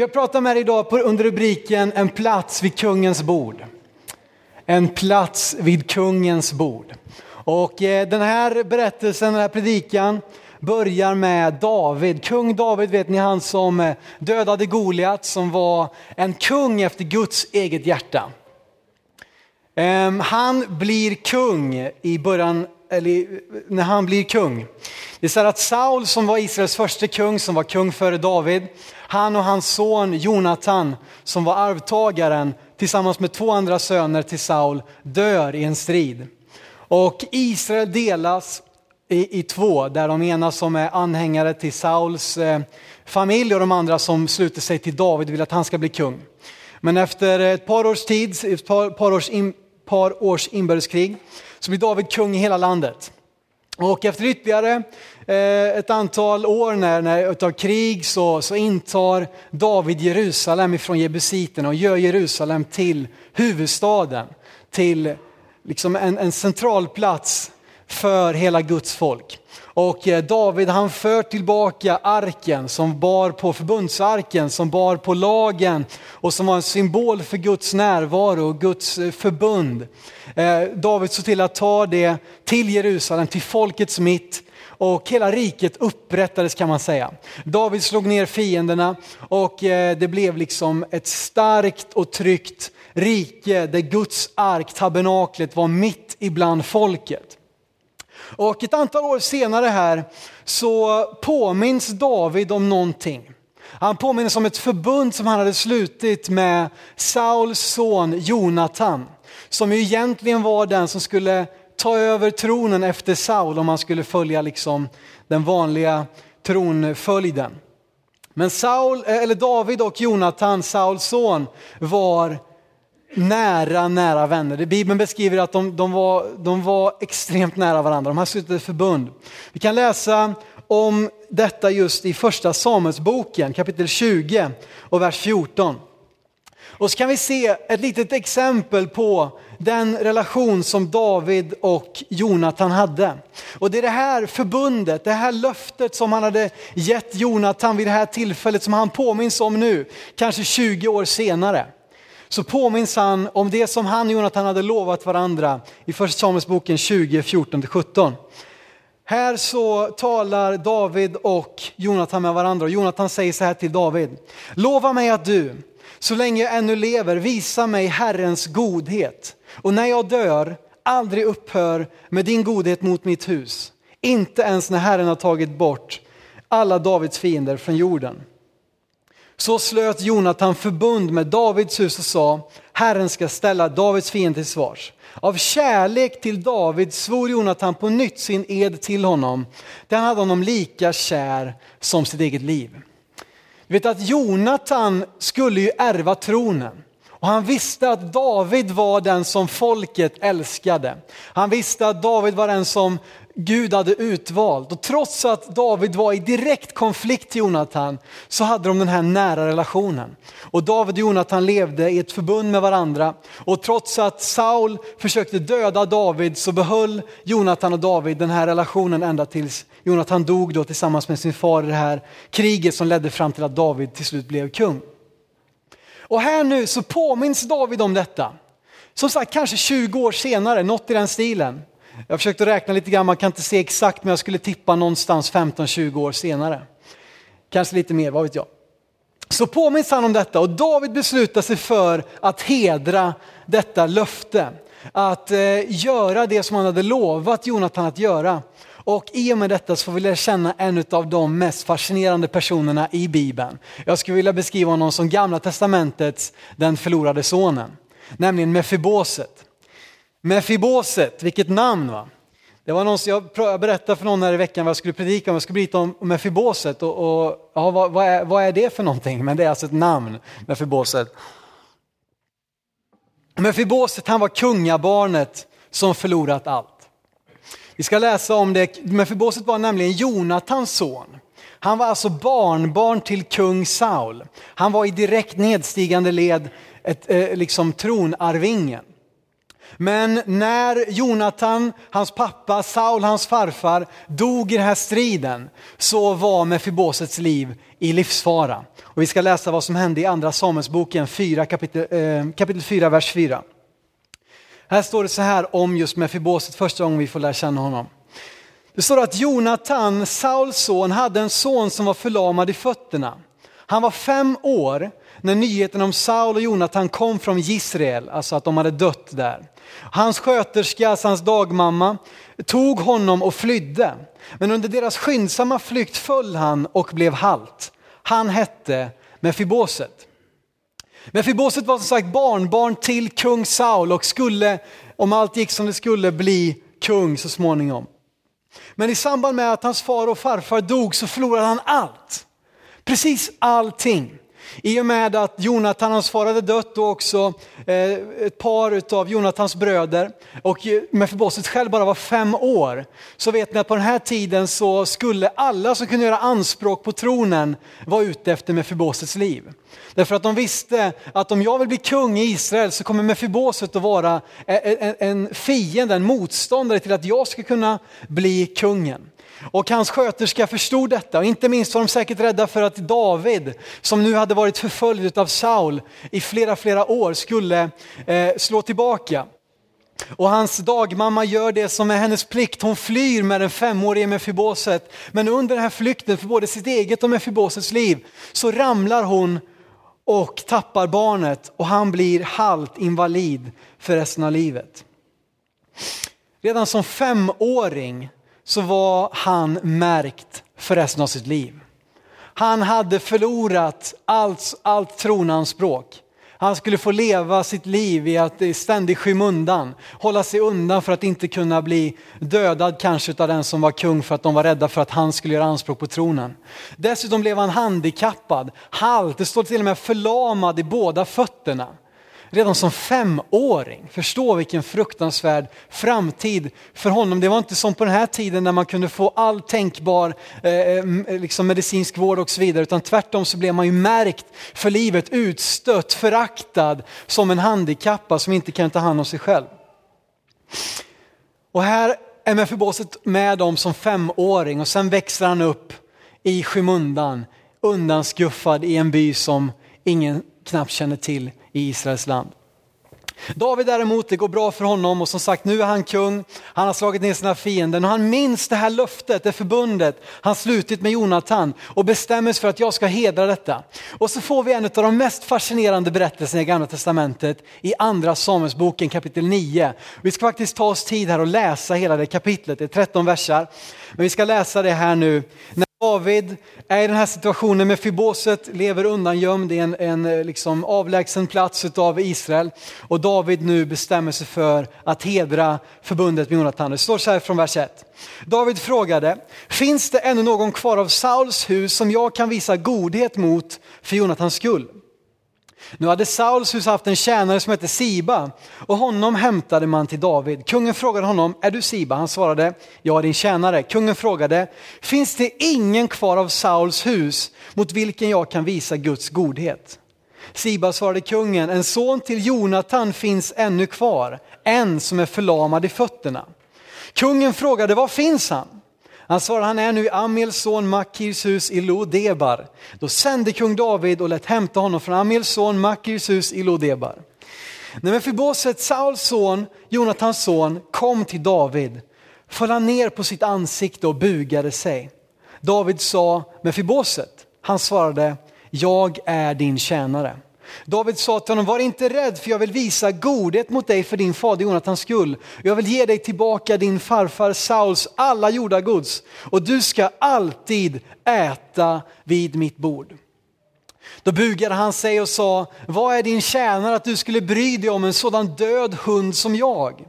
ska jag prata med dig idag på, under rubriken En plats vid kungens bord. En plats vid kungens bord. Och eh, den här berättelsen, den här predikan börjar med David. Kung David vet ni han som eh, dödade Goliat som var en kung efter Guds eget hjärta. Ehm, han blir kung i början, eller när han blir kung. Det är så att Saul som var Israels första kung, som var kung före David, han och hans son Jonathan som var arvtagaren tillsammans med två andra söner till Saul dör i en strid. Och Israel delas i, i två, där de ena som är anhängare till Sauls eh, familj och de andra som sluter sig till David vill att han ska bli kung. Men efter ett par års tid, ett par, par års, in, par års inbördeskrig, så blir David kung i hela landet. Och efter ytterligare eh, ett antal år när, när, utav krig så, så intar David Jerusalem ifrån jebusiterna och gör Jerusalem till huvudstaden, till liksom en, en central plats för hela Guds folk. Och eh, David han för tillbaka arken som bar på förbundsarken, som bar på lagen och som var en symbol för Guds närvaro och Guds eh, förbund. Eh, David såg till att ta det till Jerusalem, till folkets mitt och hela riket upprättades kan man säga. David slog ner fienderna och det blev liksom ett starkt och tryggt rike där Guds ark, tabernaklet, var mitt ibland folket. Och ett antal år senare här så påminns David om någonting. Han påminns om ett förbund som han hade slutit med Sauls son Jonathan. Som ju egentligen var den som skulle ta över tronen efter Saul om han skulle följa liksom den vanliga tronföljden. Men Saul, eh, eller David och Jonathan, Sauls son, var nära, nära vänner. Bibeln beskriver att de, de, var, de var extremt nära varandra. De har slutit ett förbund. Vi kan läsa om detta just i första Samuelsboken kapitel 20 och vers 14. Och så kan vi se ett litet exempel på den relation som David och Jonathan hade. Och det är det här förbundet, det här löftet som han hade gett Jonathan vid det här tillfället som han påminns om nu, kanske 20 år senare så påminns han om det som han och Jonathan hade lovat varandra i första Samuelsboken 20, 14-17. Här så talar David och Jonathan med varandra och Jonathan säger så här till David. Lova mig att du, så länge jag ännu lever, visar mig Herrens godhet och när jag dör aldrig upphör med din godhet mot mitt hus. Inte ens när Herren har tagit bort alla Davids fiender från jorden. Så slöt Jonathan förbund med Davids hus och sa, Herren ska ställa Davids fiende till svars. Av kärlek till David svor Jonathan på nytt sin ed till honom. Den hade honom lika kär som sitt eget liv. Du vet att Jonathan skulle ju ärva tronen. Och han visste att David var den som folket älskade. Han visste att David var den som Gud hade utvalt. Och trots att David var i direkt konflikt till Jonathan så hade de den här nära relationen. Och David och Jonathan levde i ett förbund med varandra. Och trots att Saul försökte döda David så behöll Jonathan och David den här relationen ända tills Jonathan dog då tillsammans med sin far i det här kriget som ledde fram till att David till slut blev kung. Och här nu så påminns David om detta. Som sagt kanske 20 år senare, något i den stilen. Jag försökte räkna lite grann, man kan inte se exakt men jag skulle tippa någonstans 15-20 år senare. Kanske lite mer, vad vet jag. Så påminns han om detta och David beslutar sig för att hedra detta löfte. Att eh, göra det som han hade lovat Jonathan att göra. Och i och med detta så får vi lära känna en av de mest fascinerande personerna i Bibeln. Jag skulle vilja beskriva honom som gamla testamentets den förlorade sonen. Nämligen Mefiboset. Mefiboset, vilket namn va? Det var någon jag berättade för någon här i veckan vad jag skulle predika om. Jag skulle predika om Mefiboset och, och ja, vad, vad, är, vad är det för någonting? Men det är alltså ett namn, Mefiboset. Mefiboset han var kungabarnet som förlorat allt. Vi ska läsa om det. Mefiboset var nämligen Jonatans son. Han var alltså barnbarn till kung Saul. Han var i direkt nedstigande led ett, eh, liksom tronarvingen. Men när Jonathan, hans pappa, Saul, hans farfar, dog i den här striden så var Mefibosets liv i livsfara. Och vi ska läsa vad som hände i andra Samuelsboken 4, kapitel, eh, kapitel 4, vers 4. Här står det så här om just Mefiboset första gången vi får lära känna honom. Det står att Jonathan, Sauls son, hade en son som var förlamad i fötterna. Han var fem år när nyheten om Saul och Jonathan kom från Israel, alltså att de hade dött där. Hans sköterska, alltså hans dagmamma, tog honom och flydde. Men under deras skyndsamma flykt föll han och blev halt. Han hette Mefiboset. Mefiboset var som sagt barnbarn till kung Saul och skulle, om allt gick som det skulle, bli kung så småningom. Men i samband med att hans far och farfar dog så förlorade han allt. Precis allting. I och med att Jonathan, hans far, hade dött och också eh, ett par av Jonathans bröder och eh, Mefiboset själv bara var fem år. Så vet ni att på den här tiden så skulle alla som kunde göra anspråk på tronen vara ute efter Mefibosets liv. Därför att de visste att om jag vill bli kung i Israel så kommer Mefiboset att vara eh, en fiende, en motståndare till att jag ska kunna bli kungen. Och hans sköterska förstod detta och inte minst var de säkert rädda för att David, som nu hade varit förföljd av Saul i flera, flera år, skulle eh, slå tillbaka. Och hans dagmamma gör det som är hennes plikt, hon flyr med den femårige Mefiboset. Men under den här flykten för både sitt eget och Mefibosets liv så ramlar hon och tappar barnet och han blir halt invalid för resten av livet. Redan som femåring så var han märkt för resten av sitt liv. Han hade förlorat allt, allt tronanspråk. Han skulle få leva sitt liv i att ständigt skymundan, hålla sig undan för att inte kunna bli dödad kanske av den som var kung för att de var rädda för att han skulle göra anspråk på tronen. Dessutom blev han handikappad, halt, det står till och med förlamad i båda fötterna redan som femåring. Förstå vilken fruktansvärd framtid för honom. Det var inte som på den här tiden när man kunde få all tänkbar eh, eh, eh, liksom medicinsk vård och så vidare, utan tvärtom så blev man ju märkt för livet, utstött, föraktad som en handikappad som inte kan ta hand om sig själv. Och här är Mefiboset med dem som femåring och sen växer han upp i skymundan, undanskuffad i en by som ingen knappt känner till i Israels land. David däremot, det går bra för honom och som sagt nu är han kung, han har slagit ner sina fiender och han minns det här löftet, det förbundet han slutit med Jonathan och bestämmer sig för att jag ska hedra detta. Och så får vi en av de mest fascinerande berättelserna i gamla testamentet i andra Samuelsboken kapitel 9. Vi ska faktiskt ta oss tid här och läsa hela det kapitlet, det är 13 versar. Men vi ska läsa det här nu. David är i den här situationen med Fiboset, lever undangömd i en, en eh, liksom avlägsen plats av Israel. Och David nu bestämmer sig för att hedra förbundet med Jonathan. Det står så här från vers 1. David frågade, finns det ännu någon kvar av Sauls hus som jag kan visa godhet mot för Jonathans skull? Nu hade Sauls hus haft en tjänare som hette Siba och honom hämtade man till David. Kungen frågade honom, är du Siba? Han svarade, jag är din tjänare. Kungen frågade, finns det ingen kvar av Sauls hus mot vilken jag kan visa Guds godhet? Siba svarade kungen, en son till Jonathan finns ännu kvar, en som är förlamad i fötterna. Kungen frågade, var finns han? Han svarar, han är nu i Amils son Makirs hus i Lodebar. Då sände kung David och lät hämta honom från Amils son Makirs hus i Lodebar. När Mefiboset, Sauls son, Jonatans son, kom till David föll han ner på sitt ansikte och bugade sig. David sa Mefiboset, han svarade, jag är din tjänare. David sa till honom, var inte rädd för jag vill visa godhet mot dig för din fader Jonathans skull. Jag vill ge dig tillbaka din farfar Sauls alla jordagods och du ska alltid äta vid mitt bord. Då bugade han sig och sa, vad är din tjänare att du skulle bry dig om en sådan död hund som jag?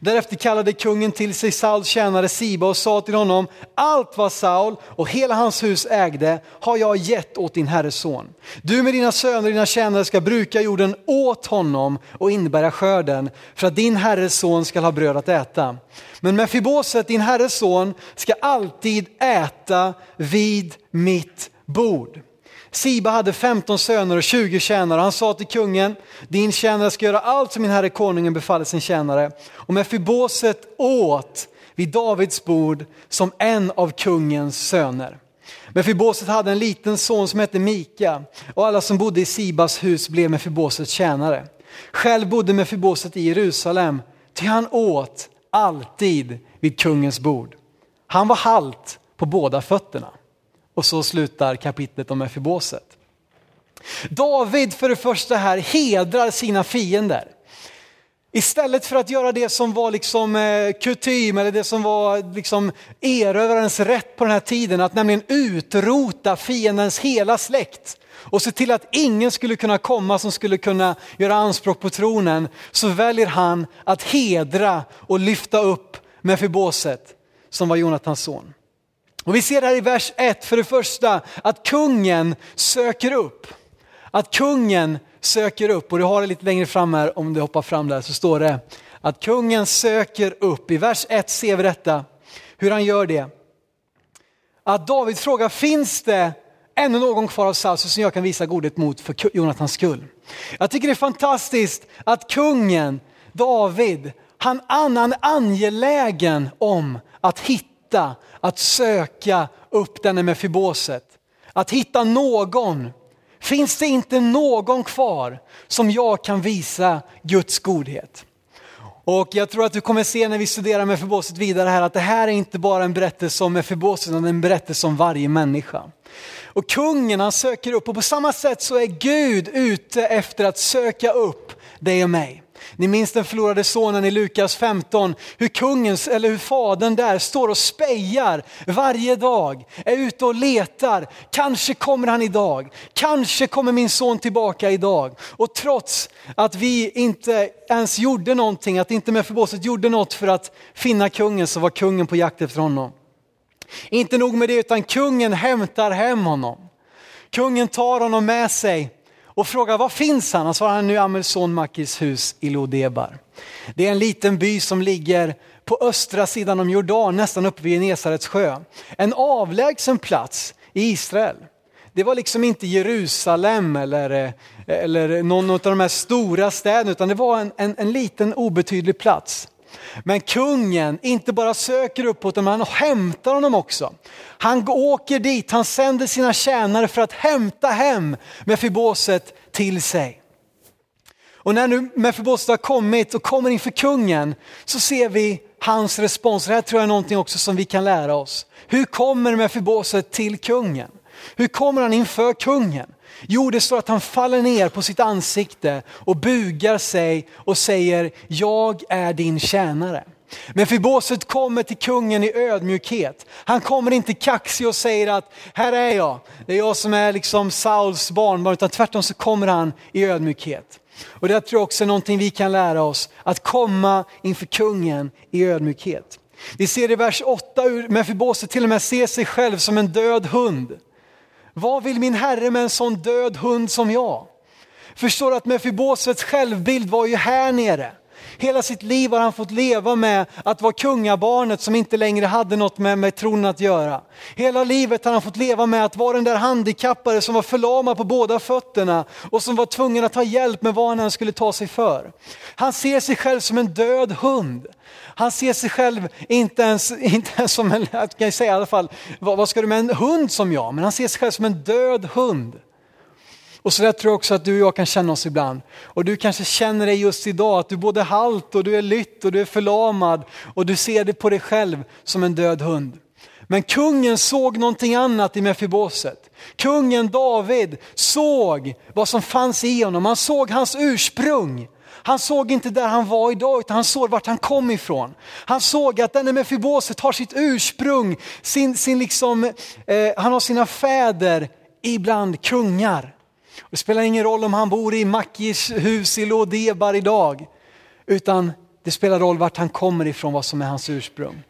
Därefter kallade kungen till sig Sauls tjänare Siba och sa till honom, allt vad Saul och hela hans hus ägde har jag gett åt din herres son. Du med dina söner och dina tjänare ska bruka jorden åt honom och innebära skörden för att din herres son ska ha bröd att äta. Men Mefiboset, din herres son, ska alltid äta vid mitt bord. Siba hade 15 söner och 20 tjänare. Han sa till kungen, din tjänare ska göra allt som min herre konungen befaller sin tjänare. Och Mefiboset åt vid Davids bord som en av kungens söner. Mefiboset hade en liten son som hette Mika och alla som bodde i Sibas hus blev Mefibosets tjänare. Själv bodde Mefiboset i Jerusalem, ty han åt alltid vid kungens bord. Han var halt på båda fötterna. Och så slutar kapitlet om Mefiboset. David för det första här hedrar sina fiender. Istället för att göra det som var liksom eh, kutym eller det som var liksom erövrarens rätt på den här tiden, att nämligen utrota fiendens hela släkt och se till att ingen skulle kunna komma som skulle kunna göra anspråk på tronen, så väljer han att hedra och lyfta upp Mefiboset som var Jonatans son. Och vi ser här i vers 1 för det första att kungen söker upp. Att kungen söker upp och du har det lite längre fram här om du hoppar fram där så står det att kungen söker upp. I vers 1 ser vi detta, hur han gör det. Att David frågar, finns det ännu någon kvar av Saul som jag kan visa godhet mot för Jonathans skull? Jag tycker det är fantastiskt att kungen David, han, han är angelägen om att hitta, att söka upp denne med Fiboset. Att hitta någon Finns det inte någon kvar som jag kan visa Guds godhet? Och jag tror att du kommer se när vi studerar med vidare här att det här är inte bara en berättelse om Mefiboset utan en berättelse om varje människa. Och kungen han söker upp och på samma sätt så är Gud ute efter att söka upp dig och mig. Ni minns den förlorade sonen i Lukas 15, hur kungen, eller hur fadern där står och spejar varje dag, är ute och letar. Kanske kommer han idag, kanske kommer min son tillbaka idag. Och trots att vi inte ens gjorde någonting, att inte med förbåset gjorde något för att finna kungen så var kungen på jakt efter honom. Inte nog med det utan kungen hämtar hem honom. Kungen tar honom med sig och frågar var finns han? Han svarar nu Amelson Makis hus i Lodebar. Det är en liten by som ligger på östra sidan om Jordan, nästan uppe vid Genesarets sjö. En avlägsen plats i Israel. Det var liksom inte Jerusalem eller, eh, eller någon av de här stora städerna utan det var en, en, en liten obetydlig plats. Men kungen inte bara söker uppåt, utan han hämtar honom också. Han åker dit, han sänder sina tjänare för att hämta hem Mefiboset till sig. Och när nu Mefiboset har kommit och kommer inför kungen så ser vi hans respons. Det här tror jag är någonting också som vi kan lära oss. Hur kommer Mefiboset till kungen? Hur kommer han inför kungen? Jo, det står att han faller ner på sitt ansikte och bugar sig och säger, jag är din tjänare. Men Fiboset kommer till kungen i ödmjukhet. Han kommer inte kaxig och säger att här är jag, det är jag som är liksom Sauls barnbarn, utan tvärtom så kommer han i ödmjukhet. Och det tror jag också är någonting vi kan lära oss, att komma inför kungen i ödmjukhet. Vi ser i vers 8 hur Mefiboset till och med ser sig själv som en död hund. Vad vill min herre med en sån död hund som jag? Förstår att Mefibosets självbild var ju här nere. Hela sitt liv har han fått leva med att vara kungabarnet som inte längre hade något med, med tronen att göra. Hela livet har han fått leva med att vara den där handikappade som var förlamad på båda fötterna och som var tvungen att ta hjälp med vad han än skulle ta sig för. Han ser sig själv som en död hund. Han ser sig själv inte ens, inte ens som en, jag kan säga i alla fall, vad, vad ska du med en hund som jag? Men han ser sig själv som en död hund. Och så där tror jag också att du och jag kan känna oss ibland. Och du kanske känner dig just idag att du är både halt och du är lytt och du är förlamad och du ser det på dig själv som en död hund. Men kungen såg någonting annat i Mefiboset. Kungen David såg vad som fanns i honom, han såg hans ursprung. Han såg inte där han var idag utan han såg vart han kom ifrån. Han såg att denne Mefiboset har sitt ursprung, sin, sin liksom, eh, han har sina fäder ibland kungar. Det spelar ingen roll om han bor i Makis hus i Lodebar idag, utan det spelar roll vart han kommer ifrån, vad som är hans ursprung.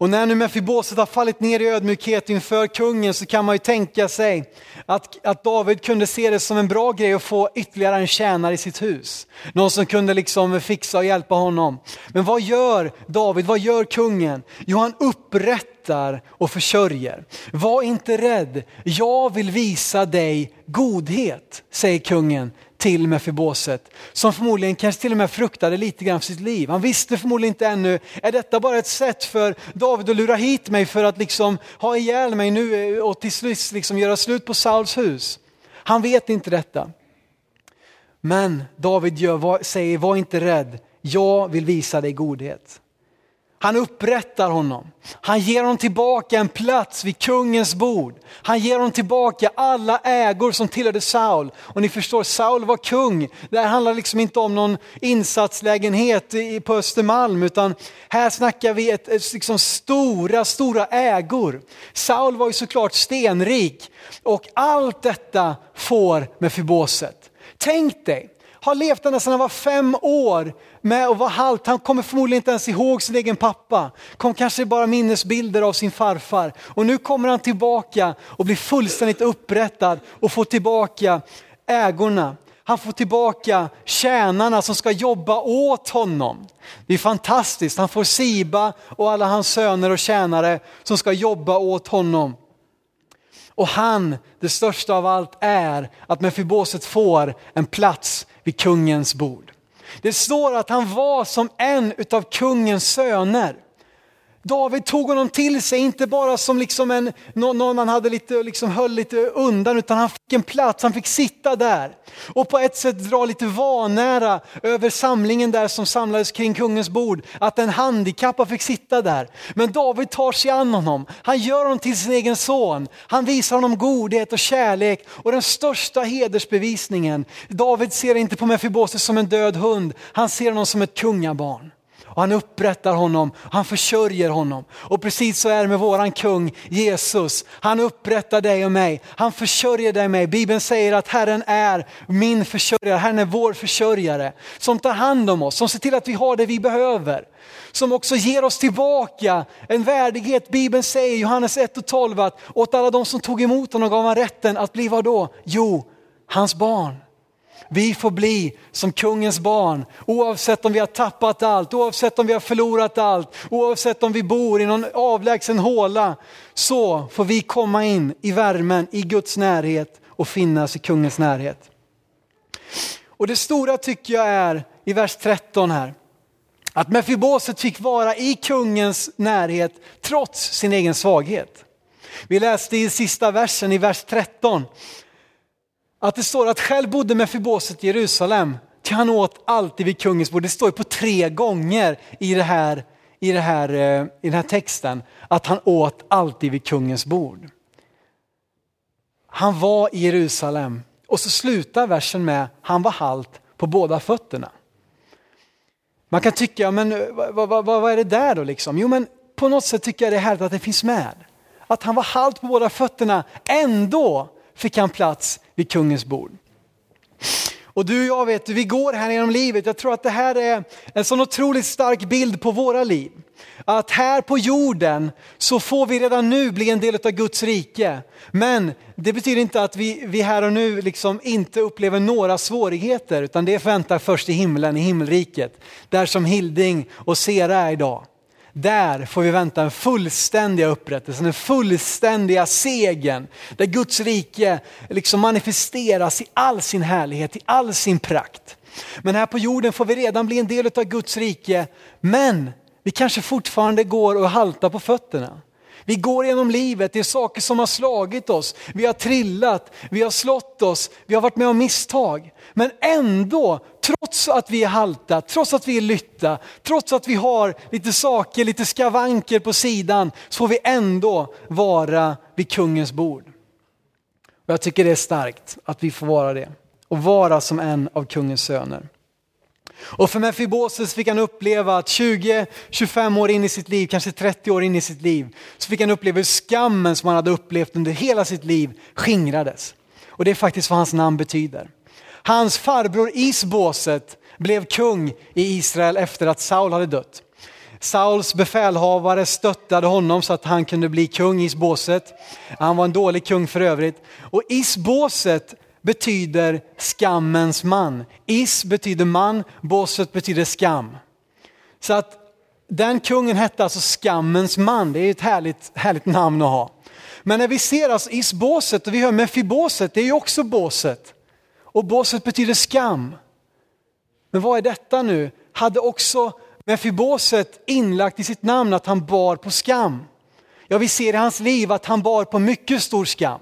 Och när nu Mefiboset har fallit ner i ödmjukhet inför kungen så kan man ju tänka sig att, att David kunde se det som en bra grej att få ytterligare en tjänare i sitt hus. Någon som kunde liksom fixa och hjälpa honom. Men vad gör David, vad gör kungen? Jo han upprättar och försörjer. Var inte rädd, jag vill visa dig godhet, säger kungen till Mefiboset. Som förmodligen kanske till och med fruktade lite grann för sitt liv. Han visste förmodligen inte ännu, är detta bara ett sätt för David att lura hit mig för att liksom ha ihjäl mig nu eh, och till slut liksom göra slut på Sauls hus? Han vet inte detta. Men David gör, säger, var inte rädd, jag vill visa dig godhet. Han upprättar honom. Han ger honom tillbaka en plats vid kungens bord. Han ger honom tillbaka alla ägor som tillhörde Saul. Och ni förstår, Saul var kung. Det här handlar liksom inte om någon insatslägenhet på Östermalm, utan här snackar vi ett, ett liksom stora, stora ägor. Saul var ju såklart stenrik och allt detta får med Fiboset. Tänk dig, har levt ända sedan han var fem år med att vara halt. Han kommer förmodligen inte ens ihåg sin egen pappa. Kom kanske bara minnesbilder av sin farfar. Och nu kommer han tillbaka och blir fullständigt upprättad och får tillbaka ägorna. Han får tillbaka tjänarna som ska jobba åt honom. Det är fantastiskt, han får Siba och alla hans söner och tjänare som ska jobba åt honom. Och han, det största av allt, är att Mefiboset får en plats vid kungens bord. Det står att han var som en utav kungens söner. David tog honom till sig, inte bara som liksom en, någon han hade lite, liksom höll lite undan, utan han fick en plats, han fick sitta där. Och på ett sätt dra lite vanära över samlingen där som samlades kring kungens bord, att en handikappad fick sitta där. Men David tar sig an honom, han gör honom till sin egen son, han visar honom godhet och kärlek och den största hedersbevisningen. David ser inte på Mefibose som en död hund, han ser honom som ett kungabarn. Och han upprättar honom, han försörjer honom. Och precis så är det med våran kung Jesus. Han upprättar dig och mig, han försörjer dig och mig. Bibeln säger att Herren är min försörjare, Herren är vår försörjare. Som tar hand om oss, som ser till att vi har det vi behöver. Som också ger oss tillbaka en värdighet. Bibeln säger i Johannes 1 och 12 att åt alla de som tog emot honom gav han rätten att bli vad då? Jo, hans barn. Vi får bli som kungens barn oavsett om vi har tappat allt, oavsett om vi har förlorat allt, oavsett om vi bor i någon avlägsen håla. Så får vi komma in i värmen, i Guds närhet och finnas i kungens närhet. Och det stora tycker jag är i vers 13 här, att Mefiboset fick vara i kungens närhet trots sin egen svaghet. Vi läste i sista versen i vers 13 att det står att själv bodde Mefiboset i Jerusalem, till han åt alltid vid kungens bord. Det står ju på tre gånger i, det här, i, det här, eh, i den här texten att han åt alltid vid kungens bord. Han var i Jerusalem och så slutar versen med han var halt på båda fötterna. Man kan tycka, men eh, vad, vad, vad är det där då liksom? Jo men på något sätt tycker jag det är härligt att det finns med. Att han var halt på båda fötterna, ändå fick han plats vid kungens bord. Och du och jag vet, vi går här genom livet. Jag tror att det här är en sån otroligt stark bild på våra liv. Att här på jorden så får vi redan nu bli en del av Guds rike. Men det betyder inte att vi, vi här och nu liksom inte upplever några svårigheter, utan det väntar först i himlen, i himmelriket. Där som Hilding och Sera är idag. Där får vi vänta en fullständiga upprättelsen, den fullständiga segern. Där Guds rike liksom manifesteras i all sin härlighet, i all sin prakt. Men här på jorden får vi redan bli en del av Guds rike, men vi kanske fortfarande går och haltar på fötterna. Vi går genom livet, det är saker som har slagit oss, vi har trillat, vi har slått oss, vi har varit med om misstag. Men ändå, trots att vi är halta, trots att vi är lytta, trots att vi har lite saker, lite skavanker på sidan, så får vi ändå vara vid kungens bord. Och jag tycker det är starkt att vi får vara det och vara som en av kungens söner. Och för Mefiboses fick han uppleva att 20-25 år in i sitt liv, kanske 30 år in i sitt liv, så fick han uppleva hur skammen som han hade upplevt under hela sitt liv skingrades. Och det är faktiskt vad hans namn betyder. Hans farbror Isboset blev kung i Israel efter att Saul hade dött. Sauls befälhavare stöttade honom så att han kunde bli kung i Isboset. Han var en dålig kung för övrigt. Och Isboset betyder skammens man. Is betyder man, Boset betyder skam. Så att den kungen hette alltså skammens man, det är ett härligt, härligt namn att ha. Men när vi ser alltså Isboset och vi hör Mefiboset, det är ju också båset. Och båset betyder skam. Men vad är detta nu? Hade också Mefiboset inlagt i sitt namn att han bar på skam. Ja, vi ser i hans liv att han bar på mycket stor skam.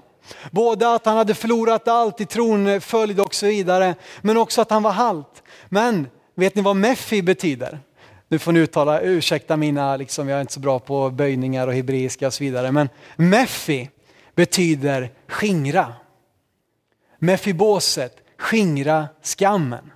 Både att han hade förlorat allt i tronföljd eh, och så vidare, men också att han var halt. Men vet ni vad Mefi betyder? Nu får ni uttala, ursäkta mina, liksom, jag är inte så bra på böjningar och hebreiska och så vidare, men Mefi betyder skingra. Mefiboset, skingra skammen.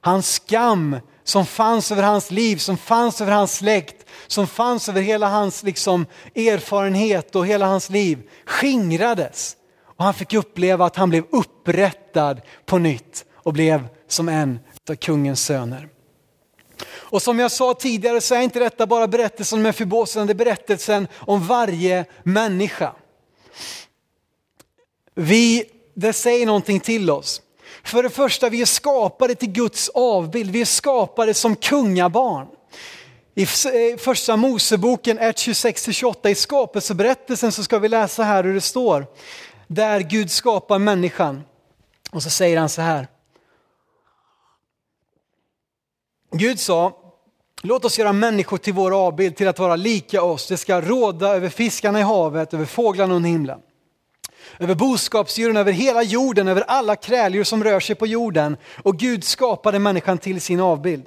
Hans skam som fanns över hans liv, som fanns över hans släkt, som fanns över hela hans liksom, erfarenhet och hela hans liv skingrades. Och han fick uppleva att han blev upprättad på nytt och blev som en av kungens söner. Och som jag sa tidigare så är inte detta bara berättelsen om Mefibosen, det är berättelsen om varje människa. Vi, det säger någonting till oss. För det första, vi är skapade till Guds avbild, vi är skapade som kungabarn. I eh, första Moseboken 1, 26-28 i skapelseberättelsen så ska vi läsa här hur det står. Där Gud skapar människan. Och så säger han så här. Gud sa, låt oss göra människor till vår avbild, till att vara lika oss. Det ska råda över fiskarna i havet, över fåglarna under himlen. Över boskapsdjuren, över hela jorden, över alla kräldjur som rör sig på jorden. Och Gud skapade människan till sin avbild.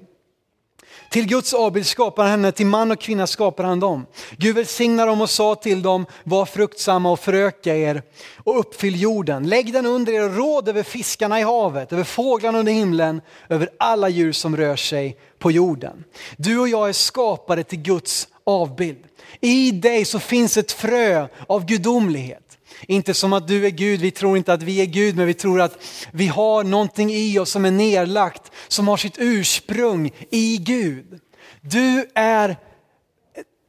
Till Guds avbild skapar han henne, till man och kvinna skapar han dem. Gud välsignar dem och sa till dem, var fruktsamma och föröka er och uppfyll jorden. Lägg den under er och råd över fiskarna i havet, över fåglarna under himlen, över alla djur som rör sig på jorden. Du och jag är skapade till Guds avbild. I dig så finns ett frö av gudomlighet. Inte som att du är Gud, vi tror inte att vi är Gud, men vi tror att vi har någonting i oss som är nedlagt, som har sitt ursprung i Gud. Du är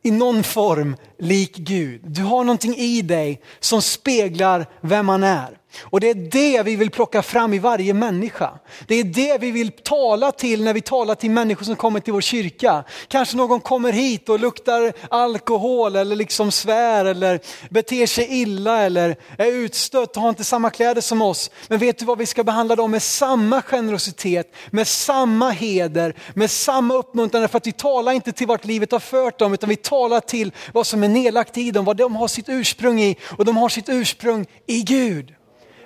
i någon form lik Gud. Du har någonting i dig som speglar vem man är. Och det är det vi vill plocka fram i varje människa. Det är det vi vill tala till när vi talar till människor som kommer till vår kyrka. Kanske någon kommer hit och luktar alkohol eller liksom svär eller beter sig illa eller är utstött och har inte samma kläder som oss. Men vet du vad, vi ska behandla dem med samma generositet, med samma heder, med samma uppmuntran. För att vi talar inte till vart livet har fört dem utan vi talar till vad som är nedlagt i dem, vad de har sitt ursprung i. Och de har sitt ursprung i Gud.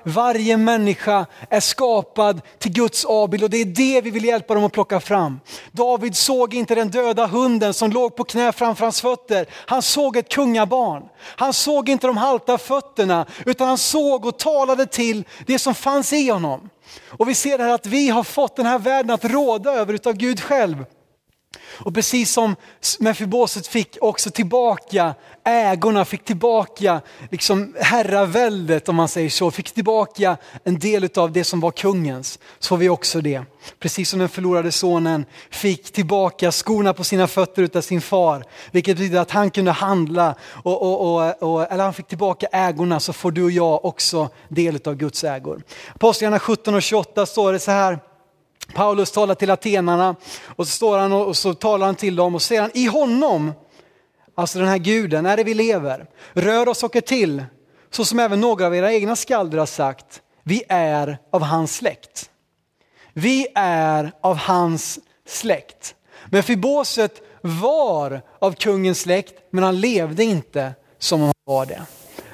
Varje människa är skapad till Guds avbild och det är det vi vill hjälpa dem att plocka fram. David såg inte den döda hunden som låg på knä framför hans fötter. Han såg ett kungabarn. Han såg inte de halta fötterna utan han såg och talade till det som fanns i honom. Och vi ser här att vi har fått den här världen att råda över utav Gud själv. Och precis som Mefiboset fick också tillbaka ägorna, fick tillbaka liksom herraväldet om man säger så, fick tillbaka en del av det som var kungens, så får vi också det. Precis som den förlorade sonen fick tillbaka skorna på sina fötter utav sin far, vilket betyder att han kunde handla, och, och, och, och, eller han fick tillbaka ägorna så får du och jag också del av Guds ägor. Apostlagärningarna 17 och 28 står det så här, Paulus talar till atenarna och så, står han och, så talar han till dem och säger han, i honom, alltså den här guden, är det vi lever, rör oss och är till, så som även några av era egna skalder har sagt, vi är av hans släkt. Vi är av hans släkt. Men Fiboset var av kungens släkt, men han levde inte som om han var det.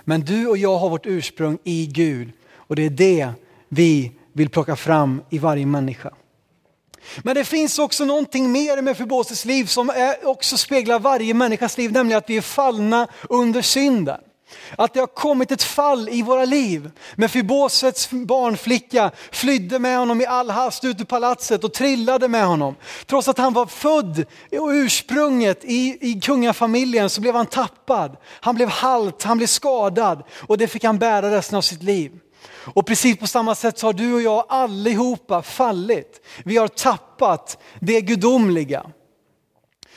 Men du och jag har vårt ursprung i Gud och det är det vi vill plocka fram i varje människa. Men det finns också någonting mer med Fiboses liv som är, också speglar varje människas liv, nämligen att vi är fallna under synden. Att det har kommit ett fall i våra liv. Men Fibosets barnflicka flydde med honom i all hast ut ur palatset och trillade med honom. Trots att han var född och ursprunget i, i kungafamiljen så blev han tappad. Han blev halt, han blev skadad och det fick han bära resten av sitt liv. Och precis på samma sätt så har du och jag allihopa fallit. Vi har tappat det gudomliga.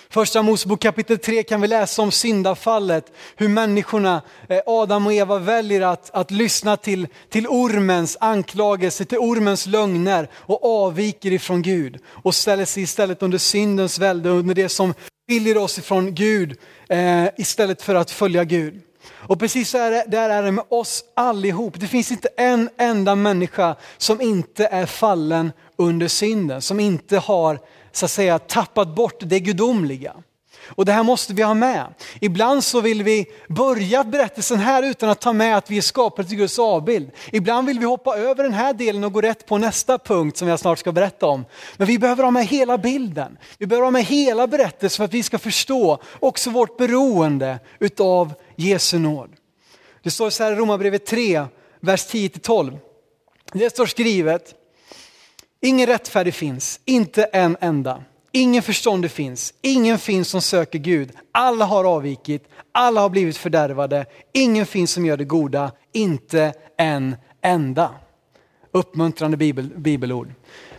Första Mosebok kapitel 3 kan vi läsa om syndafallet, hur människorna, eh, Adam och Eva väljer att, att lyssna till, till ormens anklagelse, till ormens lögner och avviker ifrån Gud och ställer sig istället under syndens välde, under det som skiljer oss ifrån Gud eh, istället för att följa Gud. Och precis så är det, där är det med oss allihop. Det finns inte en enda människa som inte är fallen under synden, som inte har så att säga tappat bort det gudomliga. Och det här måste vi ha med. Ibland så vill vi börja berättelsen här utan att ta med att vi är skapade till Guds avbild. Ibland vill vi hoppa över den här delen och gå rätt på nästa punkt som jag snart ska berätta om. Men vi behöver ha med hela bilden. Vi behöver ha med hela berättelsen för att vi ska förstå också vårt beroende utav Jesu nåd. Det står så här i Romarbrevet 3, vers 10-12. Det står skrivet, ingen rättfärdig finns, inte en enda. Ingen förståndig finns, ingen finns som söker Gud. Alla har avvikit, alla har blivit fördärvade. Ingen finns som gör det goda, inte en enda. Uppmuntrande bibel, bibelord.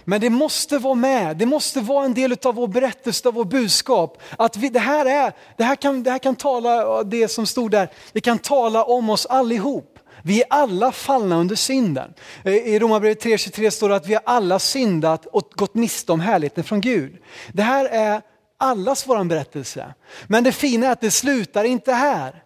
Men det måste vara med, det måste vara en del av vår berättelse, av vår budskap. Att vi, det, här är, det, här kan, det här kan tala, det som stod där, det kan tala om oss allihop. Vi är alla fallna under synden. Eh, I Romarbrevet 3.23 står det att vi har alla syndat och gått miste om härligheten från Gud. Det här är allas vår berättelse. Men det fina är att det slutar inte här.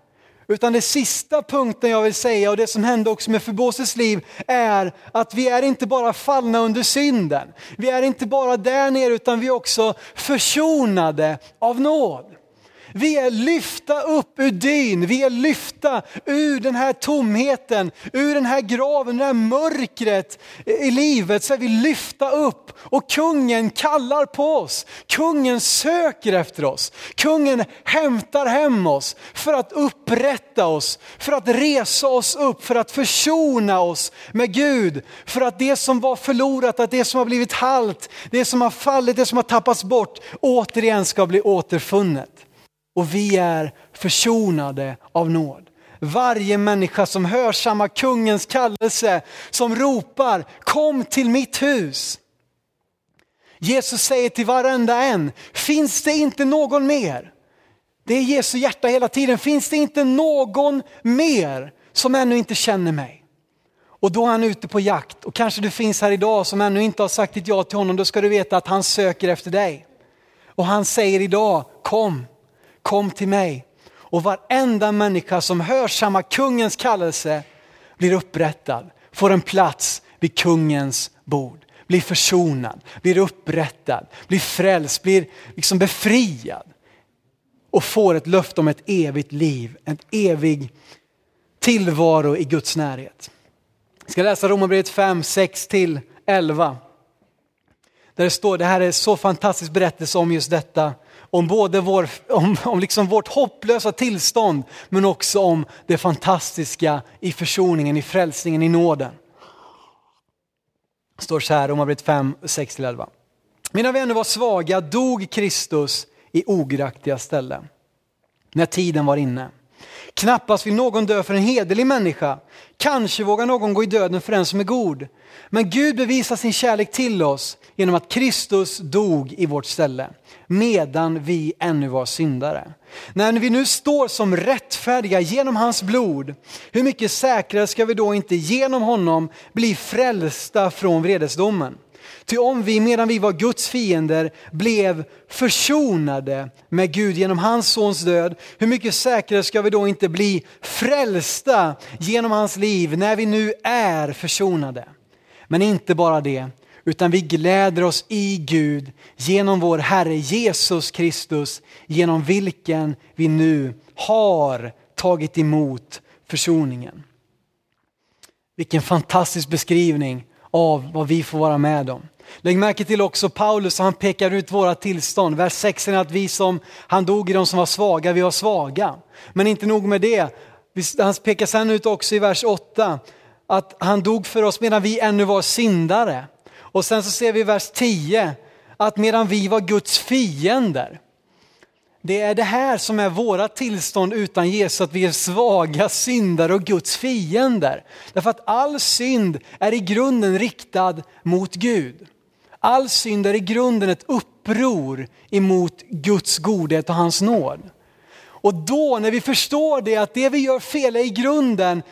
Utan det sista punkten jag vill säga och det som hände också med Förbåses liv är att vi är inte bara fallna under synden. Vi är inte bara där nere utan vi är också försonade av nåd. Vi är lyfta upp ur dyn, vi är lyfta ur den här tomheten, ur den här graven, det här mörkret i livet. Så är vi lyfta upp och kungen kallar på oss. Kungen söker efter oss. Kungen hämtar hem oss för att upprätta oss, för att resa oss upp, för att försona oss med Gud. För att det som var förlorat, att det som har blivit halt, det som har fallit, det som har tappats bort, återigen ska bli återfunnet och vi är försonade av nåd. Varje människa som hör samma kungens kallelse, som ropar kom till mitt hus. Jesus säger till varenda en, finns det inte någon mer? Det är Jesu hjärta hela tiden, finns det inte någon mer som ännu inte känner mig? Och då är han ute på jakt och kanske du finns här idag som ännu inte har sagt ditt ja till honom, då ska du veta att han söker efter dig. Och han säger idag, kom kom till mig. Och varenda människa som hör samma kungens kallelse blir upprättad, får en plats vid kungens bord, blir försonad, blir upprättad, blir frälst, blir liksom befriad och får ett löfte om ett evigt liv, en evig tillvaro i Guds närhet. Jag ska läsa Romarbrevet 5, 6 till 11. Där det står, det här är så fantastisk berättelse om just detta om både vår, om, om liksom vårt hopplösa tillstånd men också om det fantastiska i försoningen, i frälsningen, i nåden. Det står så här, Romarbrevet 5, 6-11. Medan vi ännu var svaga dog Kristus i ograktiga ställen. När tiden var inne. Knappast vill någon dö för en hederlig människa. Kanske vågar någon gå i döden för en som är god. Men Gud bevisar sin kärlek till oss genom att Kristus dog i vårt ställe medan vi ännu var syndare. När vi nu står som rättfärdiga genom hans blod, hur mycket säkrare ska vi då inte genom honom bli frälsta från vredesdomen? Ty om vi medan vi var Guds fiender blev försonade med Gud genom hans sons död, hur mycket säkrare ska vi då inte bli frälsta genom hans liv när vi nu är försonade? Men inte bara det, utan vi gläder oss i Gud genom vår Herre Jesus Kristus, genom vilken vi nu har tagit emot försoningen. Vilken fantastisk beskrivning av vad vi får vara med om. Lägg märke till också Paulus, han pekar ut våra tillstånd. Vers 6 är att vi som, han dog i de som var svaga, vi var svaga. Men inte nog med det, han pekar sen ut också i vers 8 att han dog för oss medan vi ännu var syndare. Och sen så ser vi i vers 10 att medan vi var Guds fiender. Det är det här som är våra tillstånd utan Jesus, att vi är svaga syndare och Guds fiender. Därför att all synd är i grunden riktad mot Gud. All synd är i grunden ett uppror emot Guds godhet och hans nåd. Och då när vi förstår det, att det vi gör fel är i grunden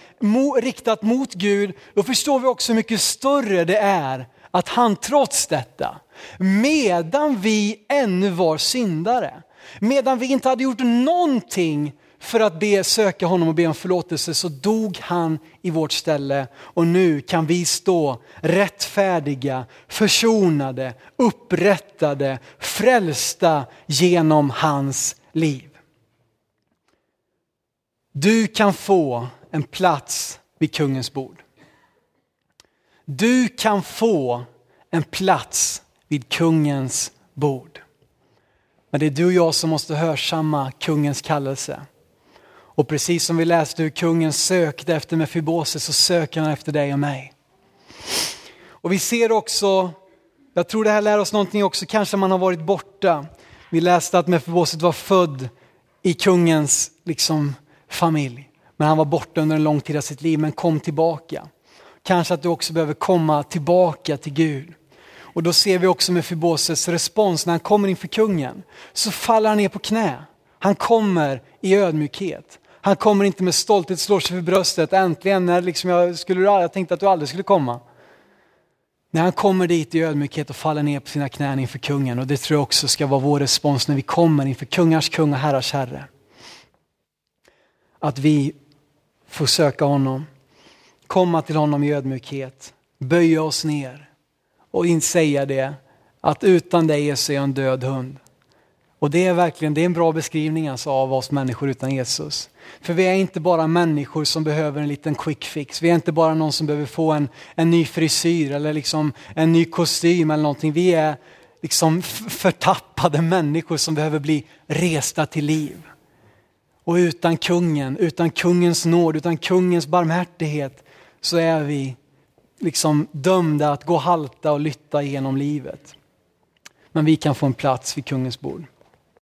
riktat mot Gud, då förstår vi också hur mycket större det är att han trots detta, medan vi ännu var syndare, medan vi inte hade gjort någonting för att be, söka honom och be om förlåtelse så dog han i vårt ställe och nu kan vi stå rättfärdiga, försonade, upprättade, frälsta genom hans liv. Du kan få en plats vid kungens bord. Du kan få en plats vid kungens bord. Men det är du och jag som måste hörsamma kungens kallelse. Och precis som vi läste hur kungen sökte efter Mefibose så söker han efter dig och mig. Och vi ser också, jag tror det här lär oss någonting också, kanske man har varit borta. Vi läste att Mefiboset var född i kungens liksom, familj. Men han var borta under en lång tid av sitt liv men kom tillbaka. Kanske att du också behöver komma tillbaka till Gud. Och då ser vi också med Fiboses respons när han kommer inför kungen. Så faller han ner på knä. Han kommer i ödmjukhet. Han kommer inte med stolthet, slår sig för bröstet. Äntligen, när liksom jag, skulle, jag tänkte att du aldrig skulle komma. När han kommer dit i ödmjukhet och faller ner på sina knän inför kungen. Och det tror jag också ska vara vår respons när vi kommer inför kungars kung och herrars herre. Att vi får söka honom, komma till honom i ödmjukhet, böja oss ner och säga det att utan dig är jag en död hund. Och det är verkligen det är en bra beskrivning alltså av oss människor utan Jesus. För vi är inte bara människor som behöver en liten quick fix. Vi är inte bara någon som behöver få en, en ny frisyr eller liksom en ny kostym eller någonting. Vi är liksom förtappade människor som behöver bli resta till liv. Och utan kungen, utan kungens nåd, utan kungens barmhärtighet så är vi liksom dömda att gå halta och lytta genom livet. Men vi kan få en plats vid kungens bord.